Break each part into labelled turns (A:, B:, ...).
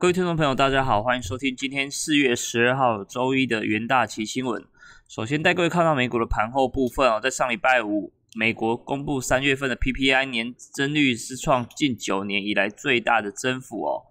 A: 各位听众朋友，大家好，欢迎收听今天四月十二号周一的元大旗新闻。首先带各位看到美股的盘后部分哦，在上礼拜五，美国公布三月份的 PPI 年增率是创近九年以来最大的增幅哦。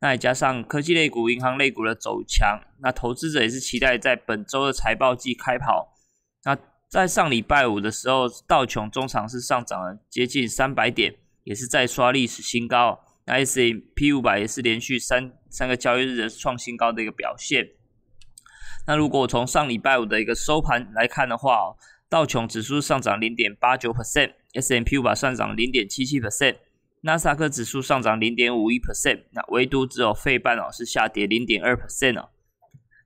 A: 那也加上科技类股、银行类股的走强，那投资者也是期待在本周的财报季开跑。那在上礼拜五的时候，道琼中场是上涨了接近三百点，也是再刷历史新高。S M P 五百也是连续三三个交易日的创新高的一个表现。那如果从上礼拜五的一个收盘来看的话，道琼指数上涨零点八九 percent，S M P 五百上涨零点七七 percent，纳斯达克指数上涨零点五一 percent，那唯独只有费半哦是下跌零点二 percent 哦。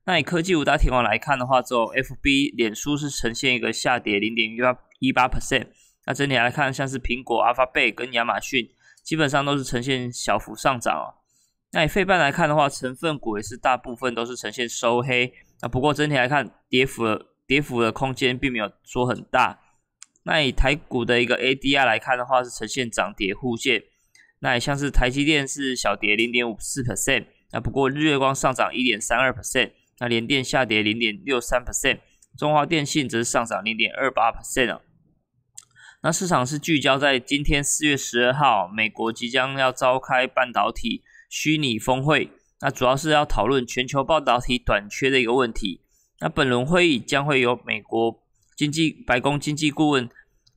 A: 那以科技五大天王来看的话，只有 F B 脸书是呈现一个下跌零点一八一八 percent。那整体来看，像是苹果、阿法贝跟亚马逊。基本上都是呈现小幅上涨哦。那以费半来看的话，成分股也是大部分都是呈现收黑。那不过整体来看，跌幅的跌幅的空间并没有说很大。那以台股的一个 ADR 来看的话，是呈现涨跌互现。那也像是台积电是小跌零点五四 percent。那不过日月光上涨一点三二 percent。那联电下跌零点六三 percent。中华电信则是上涨零点二八 percent 啊。那市场是聚焦在今天四月十二号，美国即将要召开半导体虚拟峰会，那主要是要讨论全球半导体短缺的一个问题。那本轮会议将会由美国经济白宫经济顾问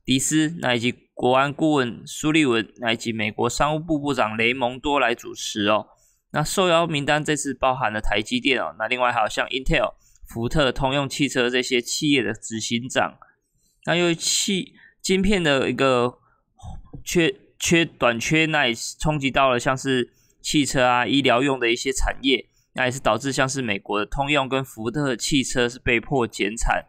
A: 迪斯，那以及国安顾问苏利文，那以及美国商务部部长雷蒙多来主持哦。那受邀名单这次包含了台积电哦，那另外还有像 Intel、福特、通用汽车这些企业的执行长，那因为汽晶片的一个缺缺短缺，那也是冲击到了像是汽车啊、医疗用的一些产业，那也是导致像是美国的通用跟福特汽车是被迫减产。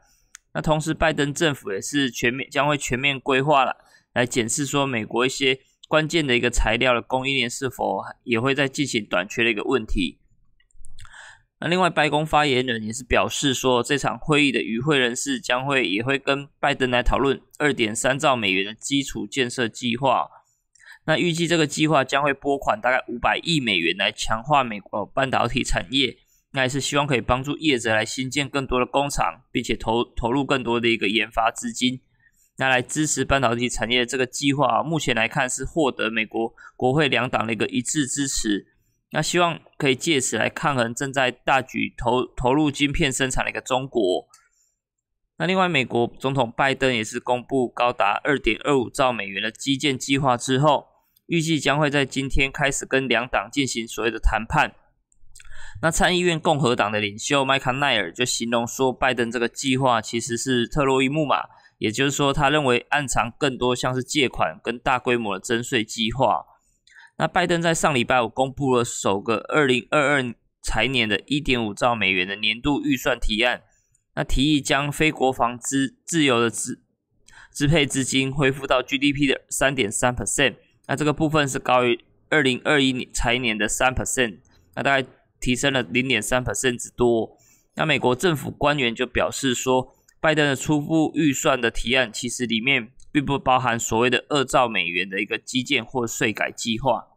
A: 那同时，拜登政府也是全面将会全面规划了，来检视说美国一些关键的一个材料的供应链是否也会在进行短缺的一个问题。那另外，白宫发言人也是表示说，这场会议的与会人士将会也会跟拜登来讨论二点三兆美元的基础建设计划。那预计这个计划将会拨款大概五百亿美元来强化美国半导体产业，那也是希望可以帮助业者来新建更多的工厂，并且投投入更多的一个研发资金，那来支持半导体产业这个计划。目前来看是获得美国国会两党的一个一致支持。那希望可以借此来抗衡正在大举投投入晶片生产的一个中国。那另外，美国总统拜登也是公布高达二点二五兆美元的基建计划之后，预计将会在今天开始跟两党进行所谓的谈判。那参议院共和党的领袖麦康奈尔就形容说，拜登这个计划其实是特洛伊木马，也就是说，他认为暗藏更多像是借款跟大规模的征税计划。那拜登在上礼拜五公布了首个二零二二财年的一点五兆美元的年度预算提案，那提议将非国防资自由的支支配资金恢复到 GDP 的三点三 percent，那这个部分是高于二零二一年财年的三 percent，那大概提升了零点三 percent 之多。那美国政府官员就表示说，拜登的初步预算的提案其实里面。并不包含所谓的二兆美元的一个基建或税改计划。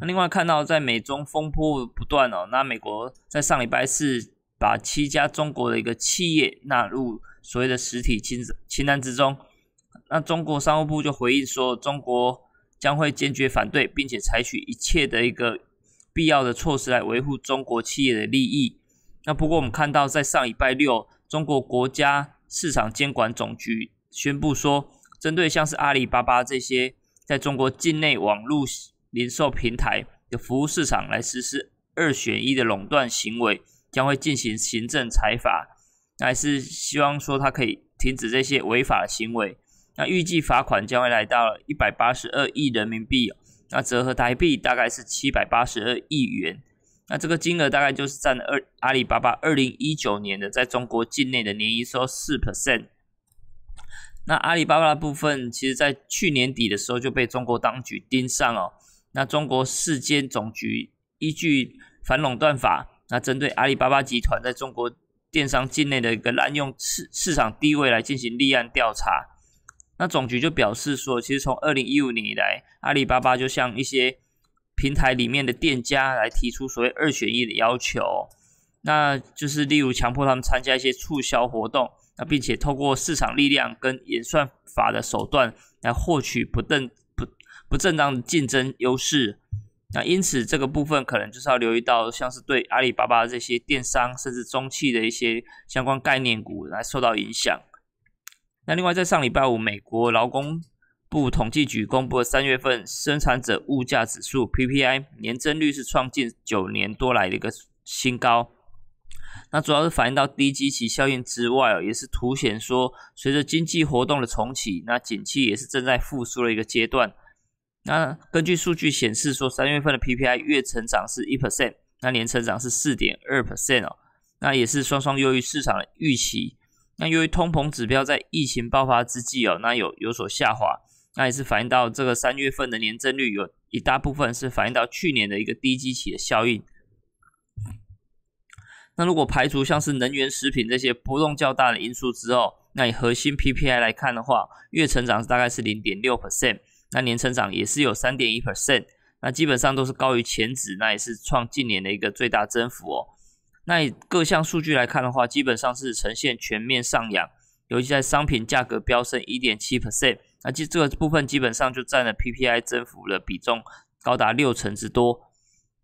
A: 那另外看到在美中风波不断哦，那美国在上礼拜四把七家中国的一个企业纳入所谓的实体清清单之中。那中国商务部就回应说，中国将会坚决反对，并且采取一切的一个必要的措施来维护中国企业的利益。那不过我们看到在上礼拜六，中国国家市场监管总局。宣布说，针对像是阿里巴巴这些在中国境内网络零售平台的服务市场来实施二选一的垄断行为，将会进行行政裁罚，还是希望说它可以停止这些违法行为。那预计罚款将会来到一百八十二亿人民币，那折合台币大概是七百八十二亿元。那这个金额大概就是占二阿里巴巴二零一九年的在中国境内的年营收四 percent。那阿里巴巴的部分，其实在去年底的时候就被中国当局盯上哦。那中国市监总局依据反垄断法，那针对阿里巴巴集团在中国电商境内的一个滥用市市场地位来进行立案调查。那总局就表示说，其实从二零一五年以来，阿里巴巴就向一些平台里面的店家来提出所谓二选一的要求，那就是例如强迫他们参加一些促销活动，那并且透过市场力量跟演算法的手段来获取不正不不正当的竞争优势。那因此这个部分可能就是要留意到，像是对阿里巴巴这些电商甚至中汽的一些相关概念股来受到影响。那另外在上礼拜五，美国劳工部统计局公布了三月份生产者物价指数 PPI 年增率是创近九年多来的一个新高。那主要是反映到低基期效应之外哦，也是凸显说随着经济活动的重启，那景气也是正在复苏的一个阶段。那根据数据显示说，三月份的 PPI 月成长是一 percent，那年成长是四点二 percent 哦，那也是双双优于市场的预期。那由于通膨指标在疫情爆发之际哦，那有有所下滑，那也是反映到这个三月份的年增率有一大部分是反映到去年的一个低基期的效应。那如果排除像是能源、食品这些波动较大的因素之后，那以核心 PPI 来看的话，月成长大概是零点六 percent。那年成长也是有三点一 percent，那基本上都是高于前值，那也是创近年的一个最大增幅哦。那以各项数据来看的话，基本上是呈现全面上扬，尤其在商品价格飙升一点七 percent，那这这个部分基本上就占了 PPI 增幅的比重高达六成之多。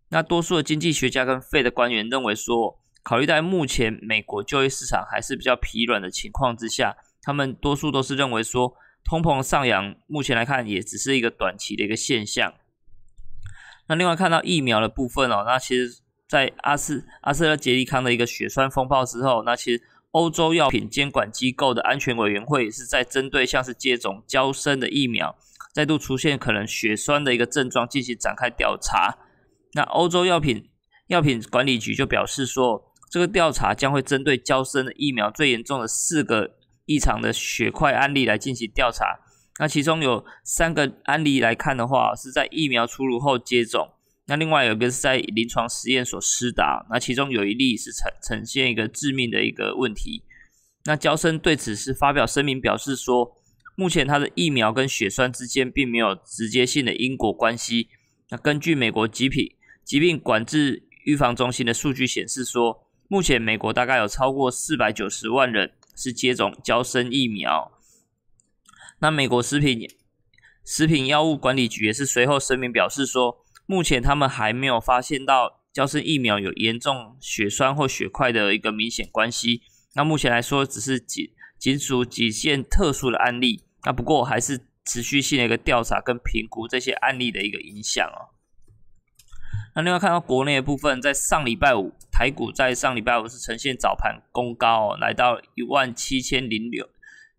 A: 那多数的经济学家跟费的官员认为说，考虑到目前美国就业市场还是比较疲软的情况之下，他们多数都是认为说。通膨上扬，目前来看也只是一个短期的一个现象。那另外看到疫苗的部分哦，那其实，在阿斯阿斯勒捷利康的一个血栓风暴之后，那其实欧洲药品监管机构的安全委员会也是在针对像是接种胶生的疫苗再度出现可能血栓的一个症状进行展开调查。那欧洲药品药品管理局就表示说，这个调查将会针对胶生的疫苗最严重的四个。异常的血块案例来进行调查，那其中有三个案例来看的话，是在疫苗出炉后接种，那另外有一个是在临床实验所施打，那其中有一例是呈呈现一个致命的一个问题。那焦生对此是发表声明表示说，目前他的疫苗跟血栓之间并没有直接性的因果关系。那根据美国疾病疾病管制预防中心的数据显示说，目前美国大概有超过四百九十万人。是接种胶生疫苗。那美国食品食品药物管理局也是随后声明表示说，目前他们还没有发现到胶生疫苗有严重血栓或血块的一个明显关系。那目前来说，只是仅仅属几件特殊的案例。那不过还是持续性的一个调查跟评估这些案例的一个影响哦。那另外看到国内的部分，在上礼拜五，台股在上礼拜五是呈现早盘攻高哦，来到一万七千零六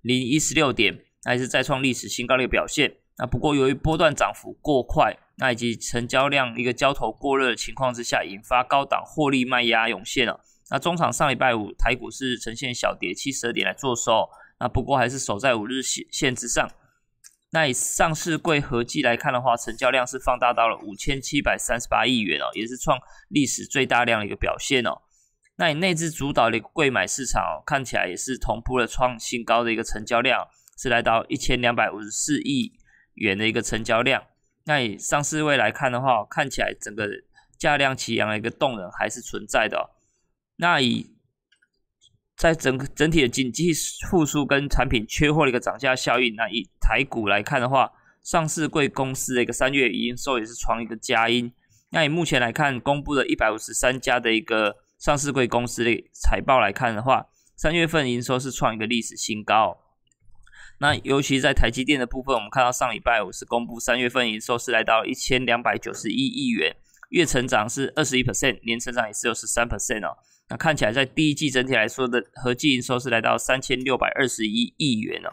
A: 零一十六点，那也是再创历史新高的一个表现。那不过由于波段涨幅过快，那以及成交量一个交投过热的情况之下，引发高档获利卖压涌现了。那中场上礼拜五台股是呈现小跌七十二点来做收，那不过还是守在五日线线之上。那以上市柜合计来看的话，成交量是放大到了五千七百三十八亿元哦，也是创历史最大量的一个表现哦。那以内资主导的一个柜买市场哦，看起来也是同步了创新高的一个成交量，是来到一千两百五十四亿元的一个成交量。那以上市位来看的话，看起来整个价量齐扬的一个动能还是存在的。那以在整个整体的经济复苏跟产品缺货的一个涨价效应，那以台股来看的话，上市贵公司的一个三月营收也是创一个佳音。那以目前来看，公布的一百五十三家的一个上市贵公司的财报来看的话，三月份营收是创一个历史新高。那尤其在台积电的部分，我们看到上礼拜五是公布三月份营收是来到一千两百九十一亿元，月成长是二十一 percent，年成长也是有十三 percent 哦。那看起来，在第一季整体来说的合计营收是来到三千六百二十一亿元哦。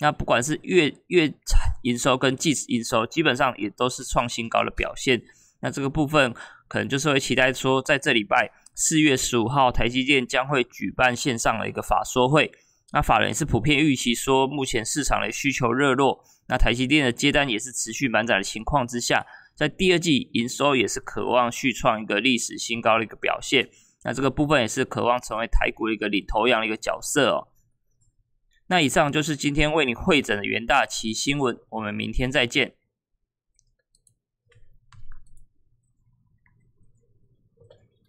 A: 那不管是月月产营收跟季营收，基本上也都是创新高的表现。那这个部分可能就是会期待说，在这礼拜四月十五号，台积电将会举办线上的一个法说会。那法人也是普遍预期说，目前市场的需求热络，那台积电的接单也是持续满载的情况之下，在第二季营收也是渴望续创一个历史新高的一个表现。那这个部分也是渴望成为台股的一个领头羊的一个角色哦。那以上就是今天为你会诊的元大旗新闻，我们明天再见。